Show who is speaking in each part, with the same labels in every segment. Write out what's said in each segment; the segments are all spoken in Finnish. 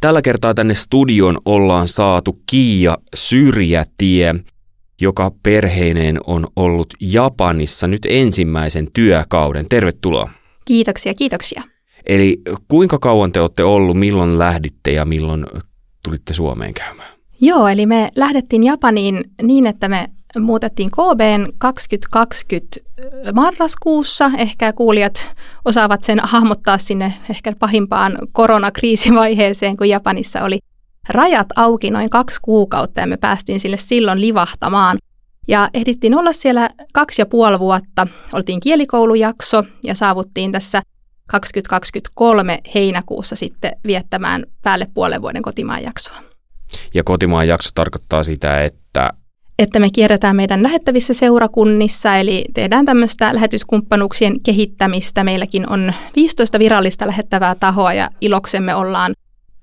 Speaker 1: Tällä kertaa tänne studion ollaan saatu Kiia Syrjätie, joka perheineen on ollut Japanissa nyt ensimmäisen työkauden. Tervetuloa.
Speaker 2: Kiitoksia, kiitoksia.
Speaker 1: Eli kuinka kauan te olette ollut, milloin lähditte ja milloin tulitte Suomeen käymään?
Speaker 2: Joo, eli me lähdettiin Japaniin niin, että me muutettiin KB 2020 marraskuussa. Ehkä kuulijat osaavat sen hahmottaa sinne ehkä pahimpaan koronakriisivaiheeseen, kun Japanissa oli rajat auki noin kaksi kuukautta ja me päästiin sille silloin livahtamaan. Ja ehdittiin olla siellä kaksi ja puoli vuotta. Oltiin kielikoulujakso ja saavuttiin tässä 2023 heinäkuussa sitten viettämään päälle puolen vuoden kotimaan jaksoa.
Speaker 1: Ja kotimaan jakso tarkoittaa sitä, että
Speaker 2: että me kierretään meidän lähettävissä seurakunnissa, eli tehdään tämmöistä lähetyskumppanuuksien kehittämistä. Meilläkin on 15 virallista lähettävää tahoa ja iloksemme ollaan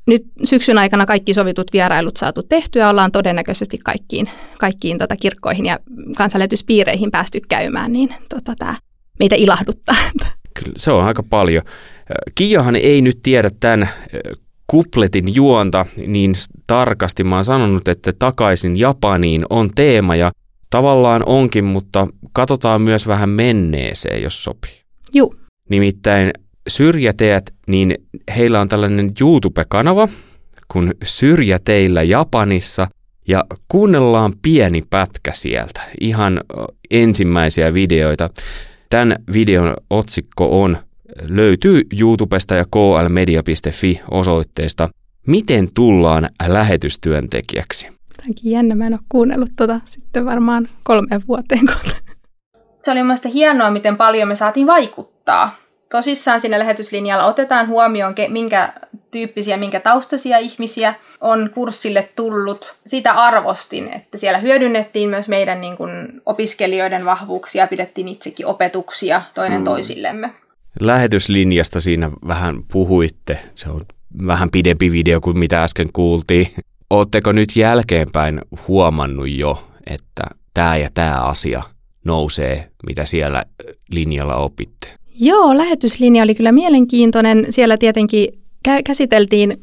Speaker 2: nyt syksyn aikana kaikki sovitut vierailut saatu tehtyä. Ollaan todennäköisesti kaikkiin, kaikkiin tota kirkkoihin ja kansanlähetyspiireihin päästy käymään, niin tota, tämä meitä ilahduttaa.
Speaker 1: Kyllä, se on aika paljon. Kiahan ei nyt tiedä tämän kupletin juonta niin tarkasti. Mä oon sanonut, että takaisin Japaniin on teema ja tavallaan onkin, mutta katsotaan myös vähän menneeseen, jos sopii.
Speaker 2: Joo.
Speaker 1: Nimittäin syrjäteät, niin heillä on tällainen YouTube-kanava kun Syrjäteillä Japanissa ja kuunnellaan pieni pätkä sieltä, ihan ensimmäisiä videoita. Tämän videon otsikko on löytyy YouTubesta ja klmedia.fi osoitteesta Miten tullaan lähetystyöntekijäksi?
Speaker 2: Tämäkin jännä, mä en ole kuunnellut tota sitten varmaan kolmeen vuoteen. Se oli mielestäni hienoa, miten paljon me saatiin vaikuttaa. Tosissaan siinä lähetyslinjalla otetaan huomioon, minkä tyyppisiä, minkä taustaisia ihmisiä on kurssille tullut. Sitä arvostin, että siellä hyödynnettiin myös meidän niin kuin, opiskelijoiden vahvuuksia, pidettiin itsekin opetuksia toinen mm. toisillemme
Speaker 1: lähetyslinjasta siinä vähän puhuitte. Se on vähän pidempi video kuin mitä äsken kuultiin. Oletteko nyt jälkeenpäin huomannut jo, että tämä ja tämä asia nousee, mitä siellä linjalla opitte?
Speaker 2: Joo, lähetyslinja oli kyllä mielenkiintoinen. Siellä tietenkin käsiteltiin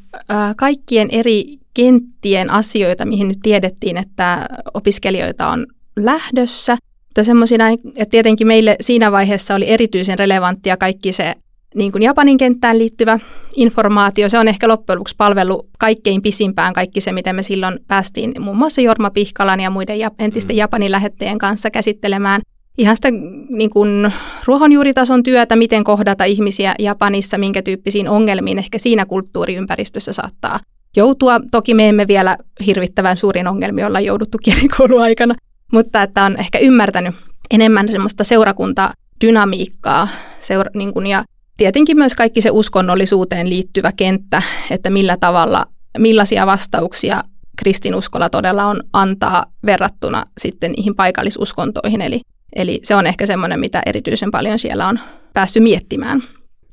Speaker 2: kaikkien eri kenttien asioita, mihin nyt tiedettiin, että opiskelijoita on lähdössä. Mutta semmoisina, että tietenkin meille siinä vaiheessa oli erityisen relevanttia kaikki se niin kuin Japanin kenttään liittyvä informaatio. Se on ehkä loppujen lopuksi palvelu kaikkein pisimpään kaikki se, miten me silloin päästiin muun muassa Jorma Pihkalan ja muiden entisten mm. Japanin lähetteen kanssa käsittelemään ihan sitä niin kuin ruohonjuuritason työtä, miten kohdata ihmisiä Japanissa, minkä tyyppisiin ongelmiin ehkä siinä kulttuuriympäristössä saattaa joutua. Toki me emme vielä hirvittävän suurin ongelmi olla jouduttu kielikouluaikana, mutta että on ehkä ymmärtänyt enemmän semmoista seurakuntadynamiikkaa seura- niin kuin, ja tietenkin myös kaikki se uskonnollisuuteen liittyvä kenttä, että millä tavalla, millaisia vastauksia kristinuskolla todella on antaa verrattuna sitten niihin paikallisuskontoihin. Eli, eli se on ehkä semmoinen, mitä erityisen paljon siellä on päässyt miettimään.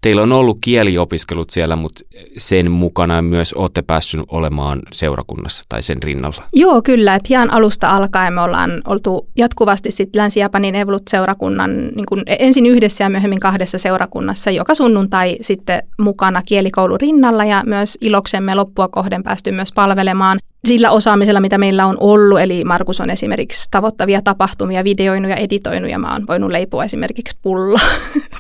Speaker 1: Teillä on ollut kieliopiskelut siellä, mutta sen mukana myös olette päässyt olemaan seurakunnassa tai sen rinnalla.
Speaker 2: Joo, kyllä. Että ihan alusta alkaen me ollaan oltu jatkuvasti sit Länsi-Japanin Evolut-seurakunnan niin kun ensin yhdessä ja myöhemmin kahdessa seurakunnassa joka sunnuntai sitten mukana kielikoulun rinnalla ja myös iloksemme loppua kohden päästy myös palvelemaan sillä osaamisella, mitä meillä on ollut. Eli Markus on esimerkiksi tavoittavia tapahtumia videoinut ja editoinut ja mä oon voinut leipoa esimerkiksi pulla,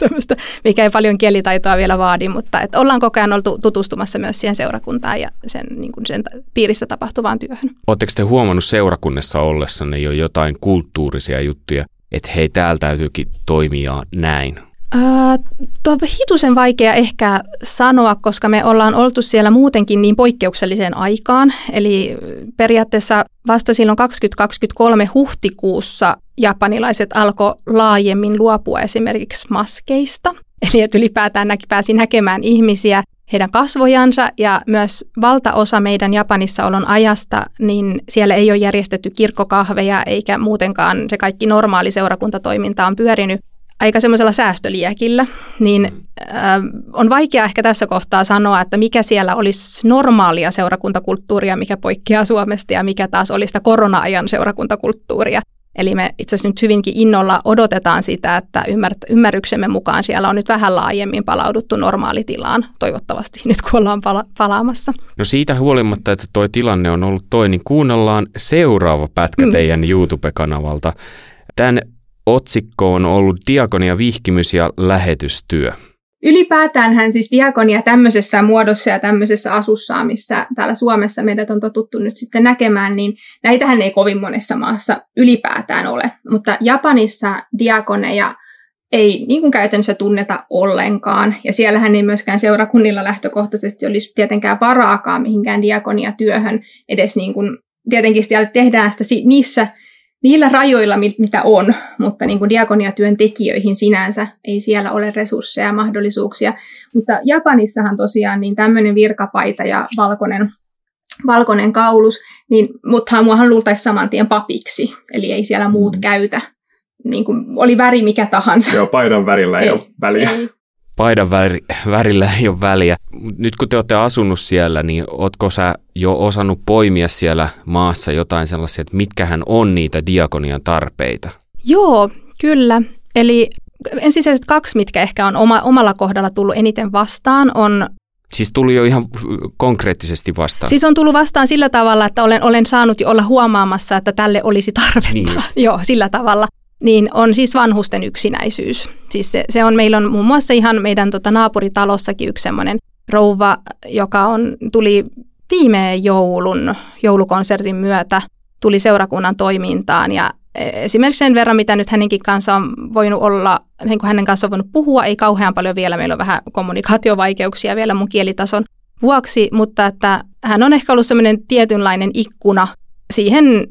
Speaker 2: mikä ei paljon kielitaitoa vielä vaadi, mutta et ollaan koko ajan oltu tutustumassa myös siihen seurakuntaan ja sen, niin kuin sen piirissä tapahtuvaan työhön.
Speaker 1: Oletteko te huomannut seurakunnassa ollessanne jo jotain kulttuurisia juttuja, että hei, täällä täytyykin toimia näin?
Speaker 2: Uh, tuo on hitusen vaikea ehkä sanoa, koska me ollaan oltu siellä muutenkin niin poikkeukselliseen aikaan. Eli periaatteessa vasta silloin 2023 huhtikuussa japanilaiset alkoi laajemmin luopua esimerkiksi maskeista. Eli että ylipäätään näki, pääsi näkemään ihmisiä, heidän kasvojansa ja myös valtaosa meidän Japanissa olon ajasta, niin siellä ei ole järjestetty kirkkokahveja eikä muutenkaan se kaikki normaali seurakuntatoiminta on pyörinyt aika semmoisella säästöliekillä, niin äh, on vaikea ehkä tässä kohtaa sanoa, että mikä siellä olisi normaalia seurakuntakulttuuria, mikä poikkeaa Suomesta ja mikä taas olisi sitä korona-ajan seurakuntakulttuuria. Eli me itse asiassa nyt hyvinkin innolla odotetaan sitä, että ymmärryksemme mukaan siellä on nyt vähän laajemmin palauduttu normaalitilaan, toivottavasti nyt kun ollaan pala- palaamassa.
Speaker 1: No siitä huolimatta, että tuo tilanne on ollut toi, niin kuunnellaan seuraava pätkä mm. teidän YouTube-kanavalta. Tämän otsikko on ollut Diakonia vihkimys ja lähetystyö.
Speaker 3: Ylipäätään hän siis diakonia tämmöisessä muodossa ja tämmöisessä asussa, missä täällä Suomessa meidät on totuttu nyt sitten näkemään, niin näitähän ei kovin monessa maassa ylipäätään ole. Mutta Japanissa diakoneja ei niin kuin käytännössä tunneta ollenkaan. Ja siellähän ei myöskään seurakunnilla lähtökohtaisesti olisi tietenkään varaakaan mihinkään diakoniatyöhön edes niin kuin, tietenkin siellä tehdään sitä niissä niillä rajoilla, mitä on, mutta niin kuin diakoniatyön tekijöihin sinänsä ei siellä ole resursseja ja mahdollisuuksia. Mutta Japanissahan tosiaan niin tämmöinen virkapaita ja valkoinen, valkoinen kaulus, niin, mutta muahan luultaisiin saman tien papiksi, eli ei siellä muut mm. käytä. Niin kuin oli väri mikä tahansa.
Speaker 4: Joo, paidan värillä ei, ei ole väliä. Ei,
Speaker 1: paidan väri, värillä ei ole väliä. Nyt kun te olette asunut siellä, niin ootko sä jo osannut poimia siellä maassa jotain sellaisia, että mitkähän on niitä diakonian tarpeita?
Speaker 2: Joo, kyllä. Eli ensisijaisesti kaksi, mitkä ehkä on oma, omalla kohdalla tullut eniten vastaan, on
Speaker 1: Siis tuli jo ihan konkreettisesti vastaan.
Speaker 2: Siis on tullut vastaan sillä tavalla, että olen, olen saanut jo olla huomaamassa, että tälle olisi tarvetta. Niin Joo, sillä tavalla niin on siis vanhusten yksinäisyys. Siis se, se on, meillä on muun muassa ihan meidän tota, naapuritalossakin yksi semmoinen rouva, joka on, tuli viime joulun, joulukonsertin myötä, tuli seurakunnan toimintaan ja e, esimerkiksi sen verran, mitä nyt hänenkin kanssa on voinut olla, niin kuin hänen kanssa on voinut puhua, ei kauhean paljon vielä, meillä on vähän kommunikaatiovaikeuksia vielä mun kielitason vuoksi, mutta että hän on ehkä ollut semmoinen tietynlainen ikkuna siihen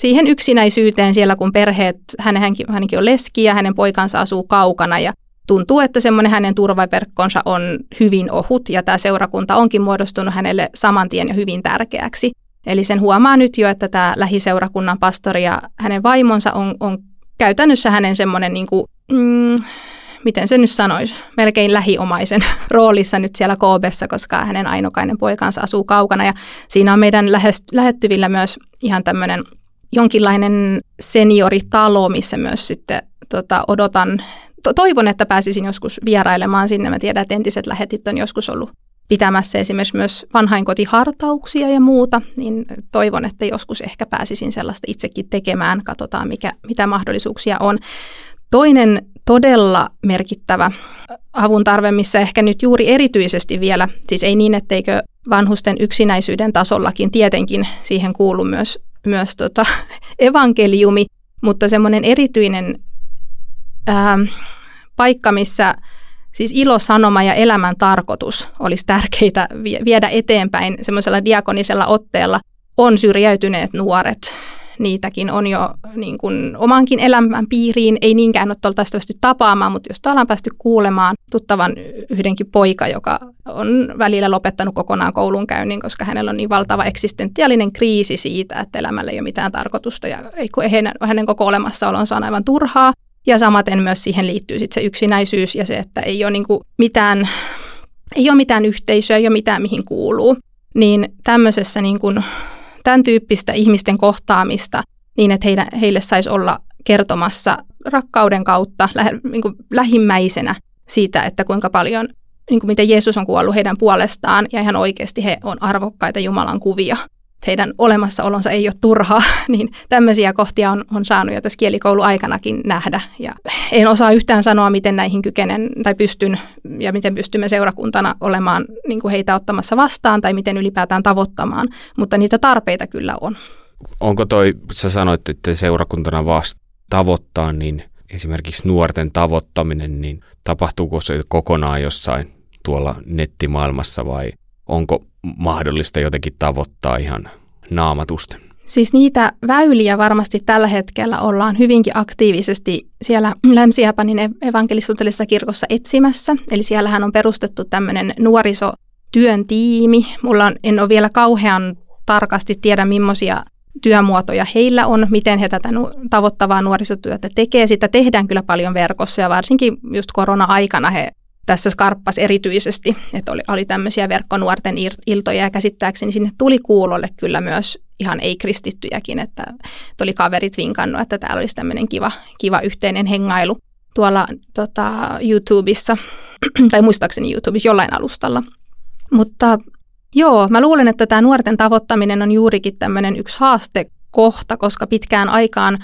Speaker 2: siihen yksinäisyyteen siellä, kun perheet, hänen, hänenkin on leski ja hänen poikansa asuu kaukana ja tuntuu, että semmoinen hänen turvaverkkonsa on hyvin ohut ja tämä seurakunta onkin muodostunut hänelle saman tien jo hyvin tärkeäksi. Eli sen huomaa nyt jo, että tämä lähiseurakunnan pastori ja hänen vaimonsa on, on käytännössä hänen semmoinen, niin kuin, mm, miten se nyt sanoisi, melkein lähiomaisen roolissa nyt siellä Koobessa, koska hänen ainokainen poikansa asuu kaukana. Ja siinä on meidän lähettyvillä myös ihan tämmöinen jonkinlainen senioritalo, missä myös sitten tota, odotan, to, toivon, että pääsisin joskus vierailemaan sinne. Mä tiedän, että entiset lähetit on joskus ollut pitämässä esimerkiksi myös vanhainkotihartauksia ja muuta, niin toivon, että joskus ehkä pääsisin sellaista itsekin tekemään. Katsotaan, mikä, mitä mahdollisuuksia on. Toinen todella merkittävä avun tarve, missä ehkä nyt juuri erityisesti vielä, siis ei niin, etteikö vanhusten yksinäisyyden tasollakin tietenkin siihen kuulu myös myös tota, evankeliumi, mutta semmoinen erityinen ää, paikka, missä siis ilosanoma ja elämän tarkoitus olisi tärkeitä viedä eteenpäin semmoisella diakonisella otteella, on syrjäytyneet nuoret niitäkin on jo niin kuin omankin elämän piiriin, ei niinkään ole oltaisi päästy tapaamaan, mutta jos ollaan päästy kuulemaan tuttavan yhdenkin poika, joka on välillä lopettanut kokonaan koulunkäynnin, koska hänellä on niin valtava eksistentiaalinen kriisi siitä, että elämällä ei ole mitään tarkoitusta ja hänen, hänen koko olemassaolonsa on aivan turhaa. Ja samaten myös siihen liittyy sit se yksinäisyys ja se, että ei ole niin kuin mitään, ei ole mitään yhteisöä, ei ole mitään mihin kuuluu. Niin tämmöisessä niin kuin tämän tyyppistä ihmisten kohtaamista niin, että heille, heille saisi olla kertomassa rakkauden kautta lä, niin kuin lähimmäisenä siitä, että kuinka paljon, niin kuin miten Jeesus on kuollut heidän puolestaan ja ihan oikeasti he on arvokkaita Jumalan kuvia. Heidän olemassaolonsa ei ole turhaa, niin tämmöisiä kohtia on, on saanut jo tässä kielikouluaikanakin nähdä. Ja en osaa yhtään sanoa, miten näihin kykenen tai pystyn ja miten pystymme seurakuntana olemaan niin kuin heitä ottamassa vastaan tai miten ylipäätään tavoittamaan, mutta niitä tarpeita kyllä on.
Speaker 1: Onko toi, sä sanoit, että seurakuntana vasta tavoittaa, niin esimerkiksi nuorten tavoittaminen, niin tapahtuuko se kokonaan jossain tuolla nettimaailmassa vai onko mahdollista jotenkin tavoittaa ihan naamatusten?
Speaker 2: Siis niitä väyliä varmasti tällä hetkellä ollaan hyvinkin aktiivisesti siellä Länsi-Japanin evankelisuutellisessa kirkossa etsimässä. Eli siellähän on perustettu tämmöinen nuorisotyön tiimi. Mulla on, en ole vielä kauhean tarkasti tiedä, millaisia työmuotoja heillä on, miten he tätä tavoittavaa nuorisotyötä tekee. Sitä tehdään kyllä paljon verkossa ja varsinkin just korona-aikana he tässä skarppas erityisesti, että oli, oli tämmöisiä verkkonuorten iltoja ja käsittääkseni sinne tuli kuulolle kyllä myös ihan ei-kristittyjäkin, että tuli kaverit vinkannut, että täällä olisi tämmöinen kiva, kiva yhteinen hengailu tuolla tota, YouTubessa, tai muistaakseni YouTubessa jollain alustalla. Mutta joo, mä luulen, että tämä nuorten tavoittaminen on juurikin tämmöinen yksi haaste kohta, koska pitkään aikaan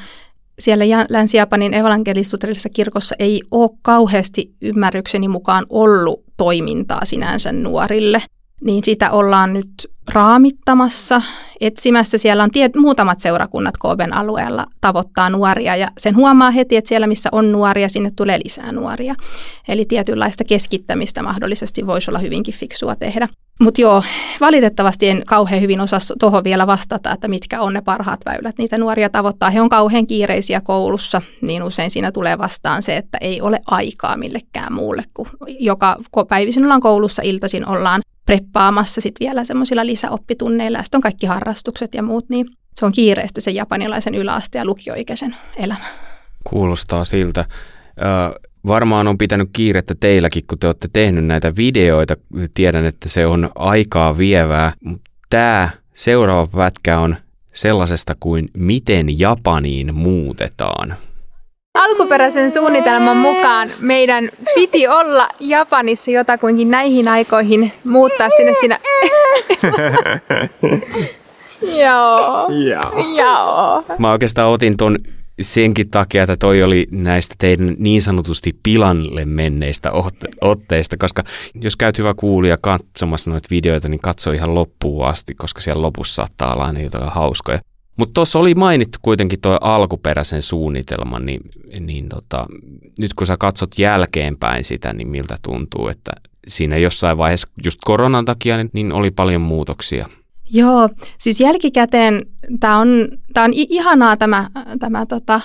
Speaker 2: siellä Länsi-Japanin evankelisluterilaisessa kirkossa ei ole kauheasti ymmärrykseni mukaan ollut toimintaa sinänsä nuorille. Niin sitä ollaan nyt raamittamassa, etsimässä. Siellä on tiet, muutamat seurakunnat Kooben alueella tavoittaa nuoria ja sen huomaa heti, että siellä missä on nuoria, sinne tulee lisää nuoria. Eli tietynlaista keskittämistä mahdollisesti voisi olla hyvinkin fiksua tehdä. Mutta joo, valitettavasti en kauhean hyvin osaa tuohon vielä vastata, että mitkä on ne parhaat väylät niitä nuoria tavoittaa. He on kauhean kiireisiä koulussa, niin usein siinä tulee vastaan se, että ei ole aikaa millekään muulle, kun joka päivisin ollaan koulussa, iltaisin ollaan preppaamassa sitten vielä semmoisilla lisäoppitunneilla ja sitten on kaikki harrastukset ja muut, niin se on kiireistä se japanilaisen yläaste- ja lukioikäisen elämä.
Speaker 1: Kuulostaa siltä. Ö, varmaan on pitänyt kiirettä teilläkin, kun te olette tehnyt näitä videoita. Tiedän, että se on aikaa vievää. Tämä seuraava pätkä on sellaisesta kuin miten Japaniin muutetaan.
Speaker 3: Alkuperäisen suunnitelman mukaan meidän piti olla Japanissa jotakuinkin näihin aikoihin muuttaa sinne sinä. Joo. Joo.
Speaker 1: Mä oikeastaan otin ton senkin takia, että toi oli näistä teidän niin sanotusti pilanlle menneistä otteista, koska jos käyt hyvä kuulija katsomassa noita videoita, niin katso ihan loppuun asti, koska siellä lopussa saattaa olla aina jotain hauskoja. Mutta tuossa oli mainittu kuitenkin tuo alkuperäisen suunnitelman, niin, niin tota, nyt kun sä katsot jälkeenpäin sitä, niin miltä tuntuu, että siinä jossain vaiheessa just koronan takia niin, niin oli paljon muutoksia.
Speaker 2: Joo, siis jälkikäteen tämä on, tää on ihanaa tämä, tämä tota,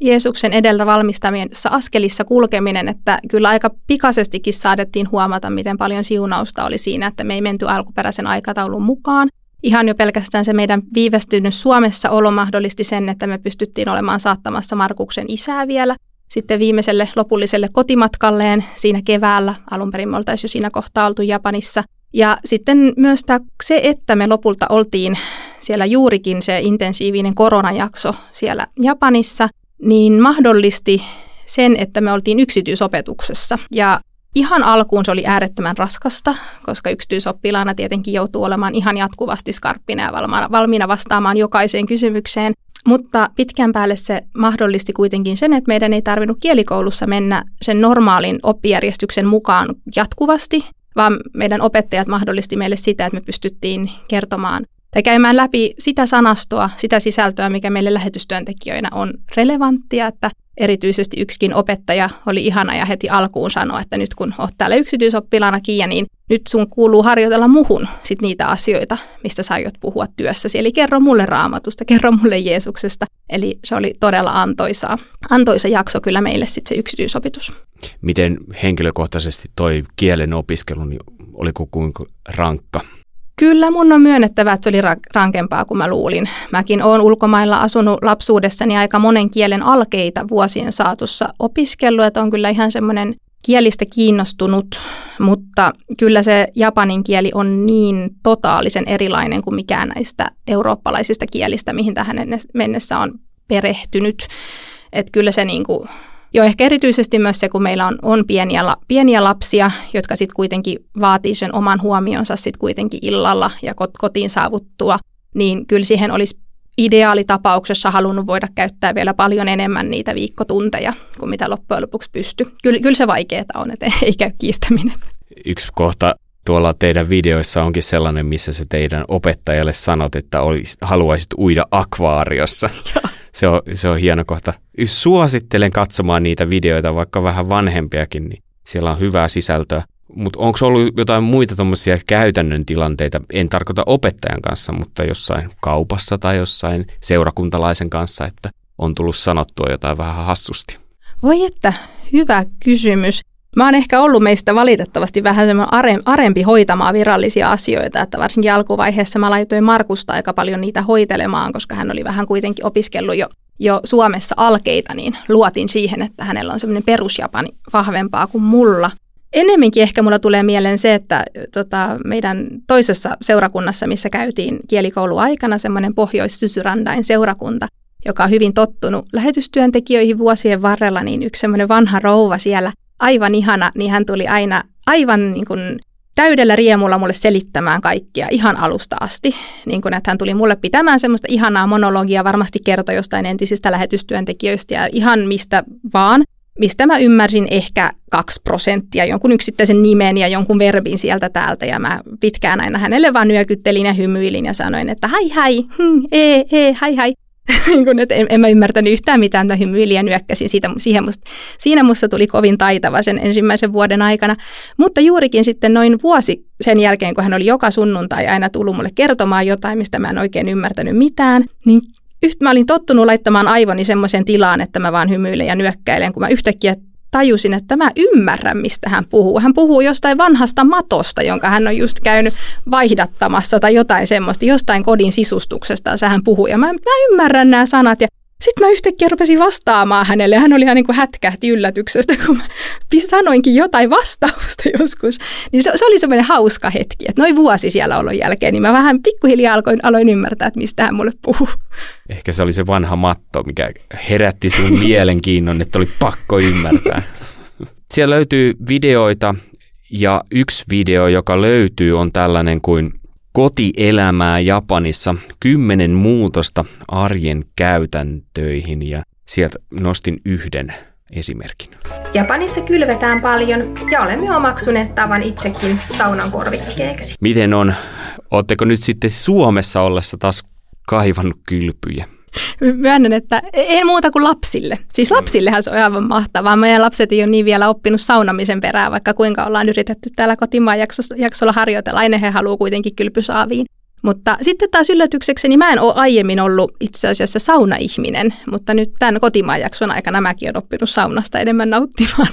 Speaker 2: Jeesuksen edeltä valmistamissa askelissa kulkeminen, että kyllä aika pikaisestikin saadettiin huomata, miten paljon siunausta oli siinä, että me ei menty alkuperäisen aikataulun mukaan. Ihan jo pelkästään se meidän viivästynyt Suomessa olo mahdollisti sen, että me pystyttiin olemaan saattamassa Markuksen isää vielä sitten viimeiselle lopulliselle kotimatkalleen siinä keväällä. Alun perin me oltaisiin jo siinä kohtaa oltu Japanissa. Ja sitten myös tämä, se, että me lopulta oltiin siellä juurikin se intensiivinen koronajakso siellä Japanissa, niin mahdollisti sen, että me oltiin yksityisopetuksessa. Ja Ihan alkuun se oli äärettömän raskasta, koska yksityisoppilaana tietenkin joutuu olemaan ihan jatkuvasti skarppina ja valmiina vastaamaan jokaiseen kysymykseen. Mutta pitkän päälle se mahdollisti kuitenkin sen, että meidän ei tarvinnut kielikoulussa mennä sen normaalin oppijärjestyksen mukaan jatkuvasti, vaan meidän opettajat mahdollisti meille sitä, että me pystyttiin kertomaan tai käymään läpi sitä sanastoa, sitä sisältöä, mikä meille lähetystyöntekijöinä on relevanttia, että erityisesti yksikin opettaja oli ihana ja heti alkuun sanoi, että nyt kun olet täällä yksityisoppilaana Kiia, niin nyt sun kuuluu harjoitella muhun sit niitä asioita, mistä sä aiot puhua työssäsi. Eli kerro mulle raamatusta, kerro mulle Jeesuksesta. Eli se oli todella antoisa, antoisa jakso kyllä meille sitten se yksityisopitus.
Speaker 1: Miten henkilökohtaisesti toi kielen opiskelu, niin oliko kuinka rankka?
Speaker 2: Kyllä mun on myönnettävä, että se oli rankempaa kuin mä luulin. Mäkin olen ulkomailla asunut lapsuudessani aika monen kielen alkeita vuosien saatossa opiskellut, että on kyllä ihan semmoinen kielistä kiinnostunut, mutta kyllä se japanin kieli on niin totaalisen erilainen kuin mikään näistä eurooppalaisista kielistä, mihin tähän mennessä on perehtynyt. Että kyllä se niin kuin Joo, ehkä erityisesti myös se, kun meillä on, on pieniä, pieniä lapsia, jotka sitten kuitenkin vaatii sen oman huomionsa sitten kuitenkin illalla ja kotiin saavuttua, niin kyllä siihen olisi ideaalitapauksessa halunnut voida käyttää vielä paljon enemmän niitä viikkotunteja kuin mitä loppujen lopuksi pystyy. Kyllä, kyllä se vaikeaa on, että ei käy kiistäminen.
Speaker 1: Yksi kohta tuolla teidän videoissa onkin sellainen, missä se teidän opettajalle sanot, että olisi, haluaisit uida akvaariossa. Se, on, se on hieno kohta. Suosittelen katsomaan niitä videoita, vaikka vähän vanhempiakin, niin siellä on hyvää sisältöä. Mutta onko ollut jotain muita tuommoisia käytännön tilanteita, en tarkoita opettajan kanssa, mutta jossain kaupassa tai jossain seurakuntalaisen kanssa, että on tullut sanottua jotain vähän hassusti?
Speaker 2: Voi että, hyvä kysymys. Mä oon ehkä ollut meistä valitettavasti vähän semmoinen arempi hoitamaan virallisia asioita, että varsinkin alkuvaiheessa mä laitoin Markusta aika paljon niitä hoitelemaan, koska hän oli vähän kuitenkin opiskellut jo, jo Suomessa alkeita, niin luotin siihen, että hänellä on semmoinen perusjapani vahvempaa kuin mulla. Ennemminkin ehkä mulla tulee mieleen se, että tota, meidän toisessa seurakunnassa, missä käytiin kielikouluaikana, semmoinen Pohjois-Sysyrandain seurakunta, joka on hyvin tottunut lähetystyöntekijöihin vuosien varrella, niin yksi semmoinen vanha rouva siellä, aivan ihana, niin hän tuli aina aivan niin kuin täydellä riemulla mulle selittämään kaikkia ihan alusta asti. Niin kun, että hän tuli mulle pitämään semmoista ihanaa monologia, varmasti kertoi jostain entisistä lähetystyöntekijöistä ja ihan mistä vaan, mistä mä ymmärsin ehkä kaksi prosenttia, jonkun yksittäisen nimen ja jonkun verbin sieltä täältä. Ja mä pitkään aina hänelle vaan nyökyttelin ja hymyilin ja sanoin, että hai hai, hm, ee, ee, hai hai. Niin että en, en mä ymmärtänyt yhtään mitään, mitä hymyilin ja nyökkäsin. Siitä, siihen musta, siinä musta tuli kovin taitava sen ensimmäisen vuoden aikana. Mutta juurikin sitten noin vuosi sen jälkeen, kun hän oli joka sunnuntai aina tullut mulle kertomaan jotain, mistä mä en oikein ymmärtänyt mitään, niin yhtä mä olin tottunut laittamaan aivoni semmoiseen tilaan, että mä vaan hymyilen ja nyökkäilen, kun mä yhtäkkiä tajusin, että mä ymmärrän, mistä hän puhuu. Hän puhuu jostain vanhasta matosta, jonka hän on just käynyt vaihdattamassa tai jotain semmoista, jostain kodin sisustuksesta. hän puhuu ja mä, mä ymmärrän nämä sanat ja sitten mä yhtäkkiä rupesin vastaamaan hänelle. Hän oli ihan niin kuin hätkähti yllätyksestä, kun mä sanoinkin jotain vastausta joskus. Niin se, se oli semmoinen hauska hetki, että noin vuosi siellä olon jälkeen, niin mä vähän pikkuhiljaa aloin, aloin ymmärtää, että mistä hän mulle puhuu.
Speaker 1: Ehkä se oli se vanha matto, mikä herätti sun mielenkiinnon, että oli pakko ymmärtää. Siellä löytyy videoita ja yksi video, joka löytyy, on tällainen kuin kotielämää Japanissa, kymmenen muutosta arjen käytäntöihin ja sieltä nostin yhden esimerkin.
Speaker 3: Japanissa kylvetään paljon ja olemme omaksuneet tavan itsekin saunan korvikkeeksi.
Speaker 1: Miten on? Oletteko nyt sitten Suomessa ollessa taas kaivannut kylpyjä?
Speaker 2: Myönnän, että ei muuta kuin lapsille. Siis mm. lapsillehan se on aivan mahtavaa. Meidän lapset ei ole niin vielä oppinut saunamisen perään, vaikka kuinka ollaan yritetty täällä kotimaan jaksossa, jaksolla harjoitella. Aina he haluaa kuitenkin kylpysaaviin. Mutta sitten taas yllätyksekseni mä en ole aiemmin ollut itse asiassa saunaihminen, mutta nyt tämän kotimaan jakson aikana mäkin olen oppinut saunasta enemmän nauttimaan.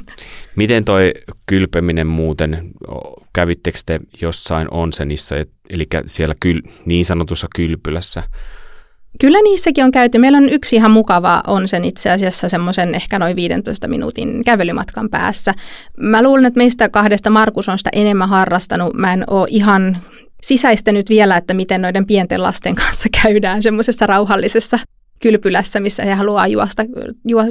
Speaker 1: Miten toi kylpeminen muuten, kävittekö te jossain onsenissa, eli siellä kyl, niin sanotussa kylpylässä?
Speaker 2: Kyllä niissäkin on käyty. Meillä on yksi ihan mukava on sen itse asiassa semmoisen ehkä noin 15 minuutin kävelymatkan päässä. Mä luulen, että meistä kahdesta Markus on sitä enemmän harrastanut. Mä en ole ihan sisäistänyt vielä, että miten noiden pienten lasten kanssa käydään semmoisessa rauhallisessa kylpylässä, missä he haluaa juosta,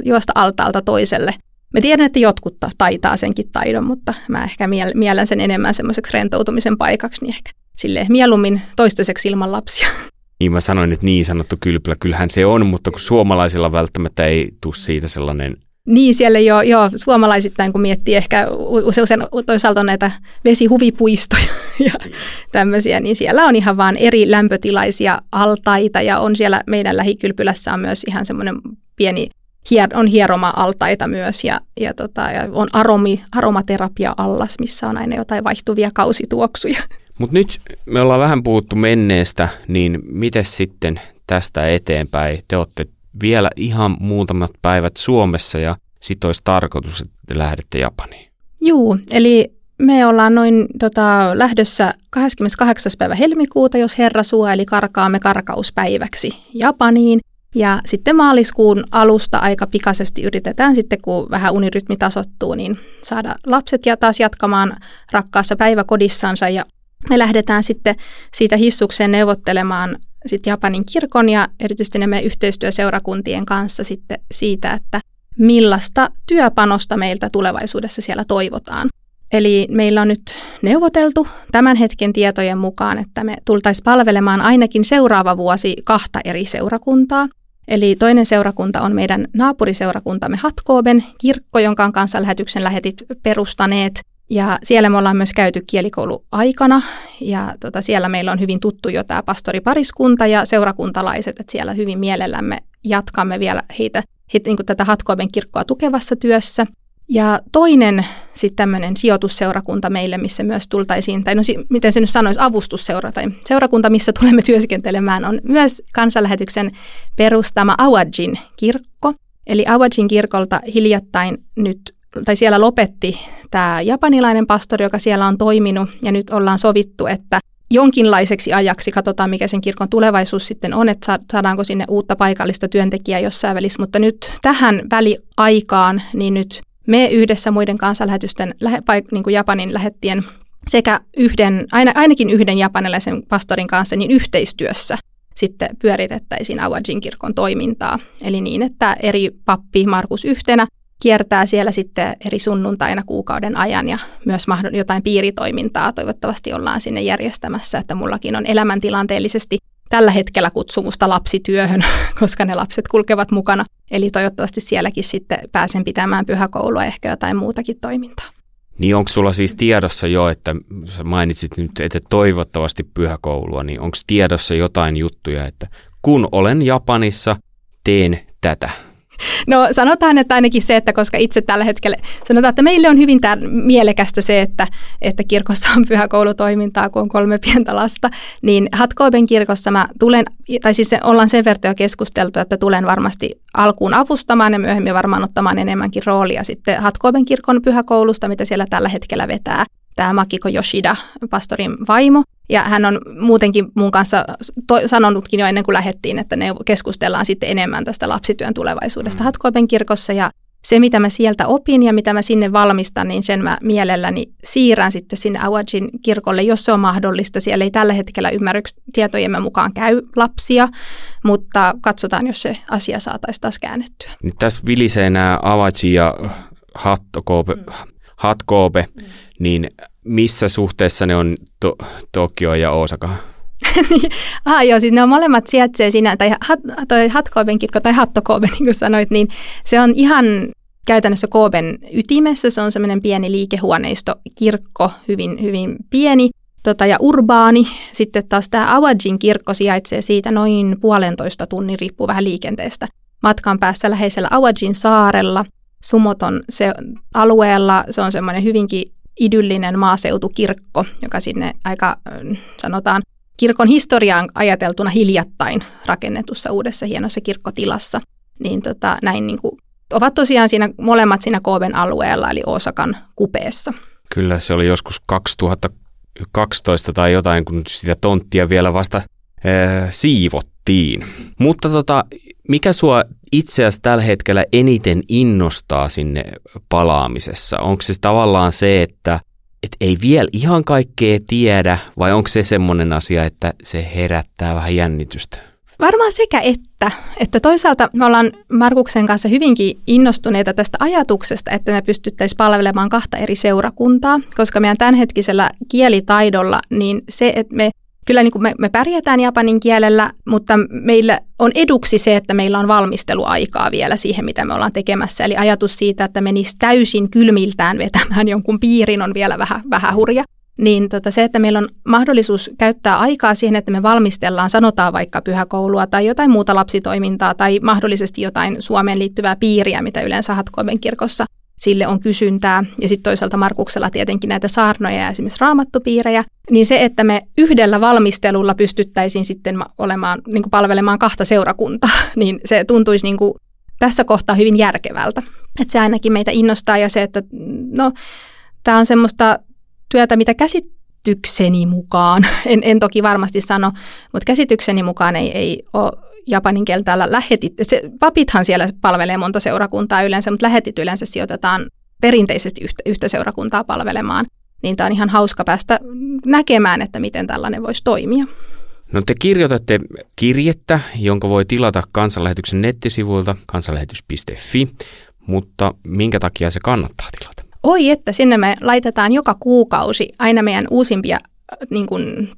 Speaker 2: juosta altaalta toiselle. Mä tiedän, että jotkut taitaa senkin taidon, mutta mä ehkä mielen sen enemmän semmoiseksi rentoutumisen paikaksi, niin ehkä silleen mieluummin toistaiseksi ilman lapsia.
Speaker 1: Niin mä sanoin, että niin sanottu kylpylä, kyllähän se on, mutta kun suomalaisilla välttämättä ei tule siitä sellainen
Speaker 2: niin, siellä jo, jo suomalaisittain, kun miettii ehkä usein toisaalta näitä vesihuvipuistoja ja tämmöisiä, niin siellä on ihan vaan eri lämpötilaisia altaita ja on siellä meidän lähikylpylässä on myös ihan semmoinen pieni on hieroma-altaita myös ja, ja, tota, ja on aromi, aromaterapia-allas, missä on aina jotain vaihtuvia kausituoksuja.
Speaker 1: Mutta nyt me ollaan vähän puhuttu menneestä, niin miten sitten tästä eteenpäin? Te olette vielä ihan muutamat päivät Suomessa ja sitten olisi tarkoitus, että te lähdette Japaniin.
Speaker 2: Juu, eli me ollaan noin tota, lähdössä 28. päivä helmikuuta, jos Herra suo, eli karkaamme karkauspäiväksi Japaniin. Ja sitten maaliskuun alusta aika pikaisesti yritetään sitten, kun vähän unirytmi tasottuu, niin saada lapset ja taas jatkamaan rakkaassa päiväkodissansa ja me lähdetään sitten siitä hissukseen neuvottelemaan sitten Japanin kirkon ja erityisesti nämä yhteistyöseurakuntien kanssa sitten siitä, että millaista työpanosta meiltä tulevaisuudessa siellä toivotaan. Eli meillä on nyt neuvoteltu tämän hetken tietojen mukaan, että me tultaisiin palvelemaan ainakin seuraava vuosi kahta eri seurakuntaa. Eli toinen seurakunta on meidän naapuriseurakuntamme Hatkooben kirkko, jonka kanssa lähetyksen lähetit perustaneet. Ja siellä me ollaan myös käyty kielikoulu aikana ja tota, siellä meillä on hyvin tuttu jo tämä pastoripariskunta ja seurakuntalaiset, että siellä hyvin mielellämme jatkamme vielä heitä, heitä niin tätä Hatkoiben kirkkoa tukevassa työssä. Ja toinen sitten tämmöinen sijoitusseurakunta meille, missä myös tultaisiin, tai no miten se nyt sanoisi, avustusseura tai seurakunta, missä tulemme työskentelemään, on myös kansanlähetyksen perustama Awajin kirkko. Eli Awajin kirkolta hiljattain nyt tai siellä lopetti tämä japanilainen pastori, joka siellä on toiminut, ja nyt ollaan sovittu, että jonkinlaiseksi ajaksi katsotaan, mikä sen kirkon tulevaisuus sitten on, että saadaanko sinne uutta paikallista työntekijää jossain välissä, mutta nyt tähän väliaikaan, niin nyt me yhdessä muiden kansanlähetysten, niin kuin Japanin lähettien sekä yhden, aina, ainakin yhden japanilaisen pastorin kanssa niin yhteistyössä sitten pyöritettäisiin Awajin kirkon toimintaa. Eli niin, että eri pappi Markus yhtenä kiertää siellä sitten eri sunnuntaina kuukauden ajan ja myös jotain piiritoimintaa toivottavasti ollaan sinne järjestämässä, että mullakin on elämäntilanteellisesti tällä hetkellä kutsumusta lapsityöhön, koska ne lapset kulkevat mukana. Eli toivottavasti sielläkin sitten pääsen pitämään pyhäkoulua ehkä jotain muutakin toimintaa.
Speaker 1: Niin onko sulla siis tiedossa jo, että sä mainitsit nyt, että toivottavasti pyhäkoulua, niin onko tiedossa jotain juttuja, että kun olen Japanissa, teen tätä?
Speaker 2: No sanotaan, että ainakin se, että koska itse tällä hetkellä, sanotaan, että meille on hyvin tär- mielekästä se, että, että kirkossa on pyhäkoulutoimintaa, kun on kolme pientä lasta, niin Hatkooben kirkossa mä tulen, tai siis ollaan sen verran jo keskusteltu, että tulen varmasti alkuun avustamaan ja myöhemmin varmaan ottamaan enemmänkin roolia sitten Hatkooben kirkon pyhäkoulusta, mitä siellä tällä hetkellä vetää tämä Makiko Yoshida, pastorin vaimo. Ja hän on muutenkin mun kanssa to- sanonutkin jo ennen kuin lähettiin, että ne keskustellaan sitten enemmän tästä lapsityön tulevaisuudesta mm. Hatkoipen kirkossa. Ja se, mitä mä sieltä opin ja mitä mä sinne valmistan, niin sen mä mielelläni siirrän sitten sinne Awajin kirkolle, jos se on mahdollista. Siellä ei tällä hetkellä ymmärryks tietojemme mukaan käy lapsia, mutta katsotaan, jos se asia saataisiin taas käännettyä.
Speaker 1: Nyt tässä vilisee nämä Awaji ja Hattokoope, mm. Hatkoope, mm. niin missä suhteessa ne on to- Tokio ja Osaka?
Speaker 2: ah, joo, siis ne on molemmat sijaitsee siinä, tai hat, toi Hatkooben kirkko tai Hattokoobe, niin kuin sanoit, niin se on ihan käytännössä Kooben ytimessä. Se on semmoinen pieni liikehuoneisto, kirkko, hyvin, hyvin pieni tota, ja urbaani. Sitten taas tämä Awajin kirkko sijaitsee siitä noin puolentoista tunnin, riippuu vähän liikenteestä. Matkan päässä läheisellä Awajin saarella, Sumoton se alueella, se on semmoinen hyvinkin idyllinen maaseutukirkko, joka sinne aika, sanotaan, kirkon historiaan ajateltuna hiljattain rakennetussa uudessa hienossa kirkkotilassa. Niin tota, näin niin kuin, ovat tosiaan siinä molemmat siinä Kooben alueella, eli Osakan kupeessa.
Speaker 1: Kyllä, se oli joskus 2012 tai jotain, kun sitä tonttia vielä vasta ee, siivottiin. Mutta tota, mikä sua itse asiassa tällä hetkellä eniten innostaa sinne palaamisessa? Onko se tavallaan se, että et ei vielä ihan kaikkea tiedä, vai onko se semmoinen asia, että se herättää vähän jännitystä?
Speaker 2: Varmaan sekä että. Että toisaalta me ollaan Markuksen kanssa hyvinkin innostuneita tästä ajatuksesta, että me pystyttäisiin palvelemaan kahta eri seurakuntaa, koska meidän tämänhetkisellä kielitaidolla, niin se, että me kyllä niin kuin me, me pärjätään japanin kielellä, mutta meillä on eduksi se, että meillä on valmisteluaikaa vielä siihen, mitä me ollaan tekemässä. Eli ajatus siitä, että menisi täysin kylmiltään vetämään jonkun piirin on vielä vähän, vähän hurja. Niin tota se, että meillä on mahdollisuus käyttää aikaa siihen, että me valmistellaan, sanotaan vaikka pyhäkoulua tai jotain muuta lapsitoimintaa tai mahdollisesti jotain Suomeen liittyvää piiriä, mitä yleensä Hatkoimen kirkossa sille on kysyntää. Ja sitten toisaalta Markuksella tietenkin näitä saarnoja ja esimerkiksi raamattupiirejä. Niin se, että me yhdellä valmistelulla pystyttäisiin sitten olemaan, niin kuin palvelemaan kahta seurakuntaa, niin se tuntuisi niin kuin tässä kohtaa hyvin järkevältä. Että se ainakin meitä innostaa ja se, että no, tämä on semmoista työtä, mitä käsitykseni mukaan, en, en toki varmasti sano, mutta käsitykseni mukaan ei, ei ole japanin kieltä täällä lähetit, se, papithan siellä palvelee monta seurakuntaa yleensä, mutta lähetit yleensä sijoitetaan perinteisesti yhtä, yhtä seurakuntaa palvelemaan. Niin tämä on ihan hauska päästä näkemään, että miten tällainen voisi toimia.
Speaker 1: No te kirjoitatte kirjettä, jonka voi tilata kansanlähetyksen nettisivuilta kansanlähetys.fi, mutta minkä takia se kannattaa tilata?
Speaker 2: Oi, että sinne me laitetaan joka kuukausi aina meidän uusimpia niin kuin,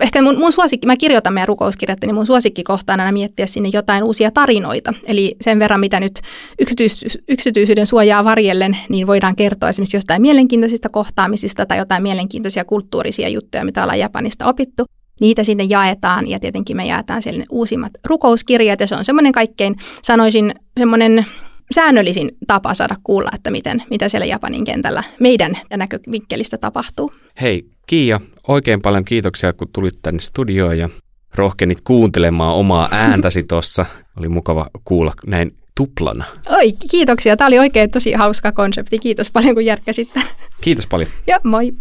Speaker 2: ehkä mun, mun suosikki, mä kirjoitan meidän rukouskirjat, niin mun suosikkikohta on aina miettiä sinne jotain uusia tarinoita. Eli sen verran, mitä nyt yksityis, yksityisyyden suojaa varjellen, niin voidaan kertoa esimerkiksi jostain mielenkiintoisista kohtaamisista tai jotain mielenkiintoisia kulttuurisia juttuja, mitä ollaan Japanista opittu. Niitä sinne jaetaan ja tietenkin me jaetaan siellä uusimmat rukouskirjat ja se on semmoinen kaikkein, sanoisin, semmoinen säännöllisin tapa saada kuulla, että miten, mitä siellä Japanin kentällä meidän näkövinkkelistä tapahtuu.
Speaker 1: Hei Kiia, oikein paljon kiitoksia kun tulit tänne studioon ja rohkenit kuuntelemaan omaa ääntäsi tuossa. Oli mukava kuulla näin tuplana.
Speaker 2: Oi, kiitoksia. Tämä oli oikein tosi hauska konsepti. Kiitos paljon kun järkkäsit.
Speaker 1: Kiitos paljon.
Speaker 2: Ja moi.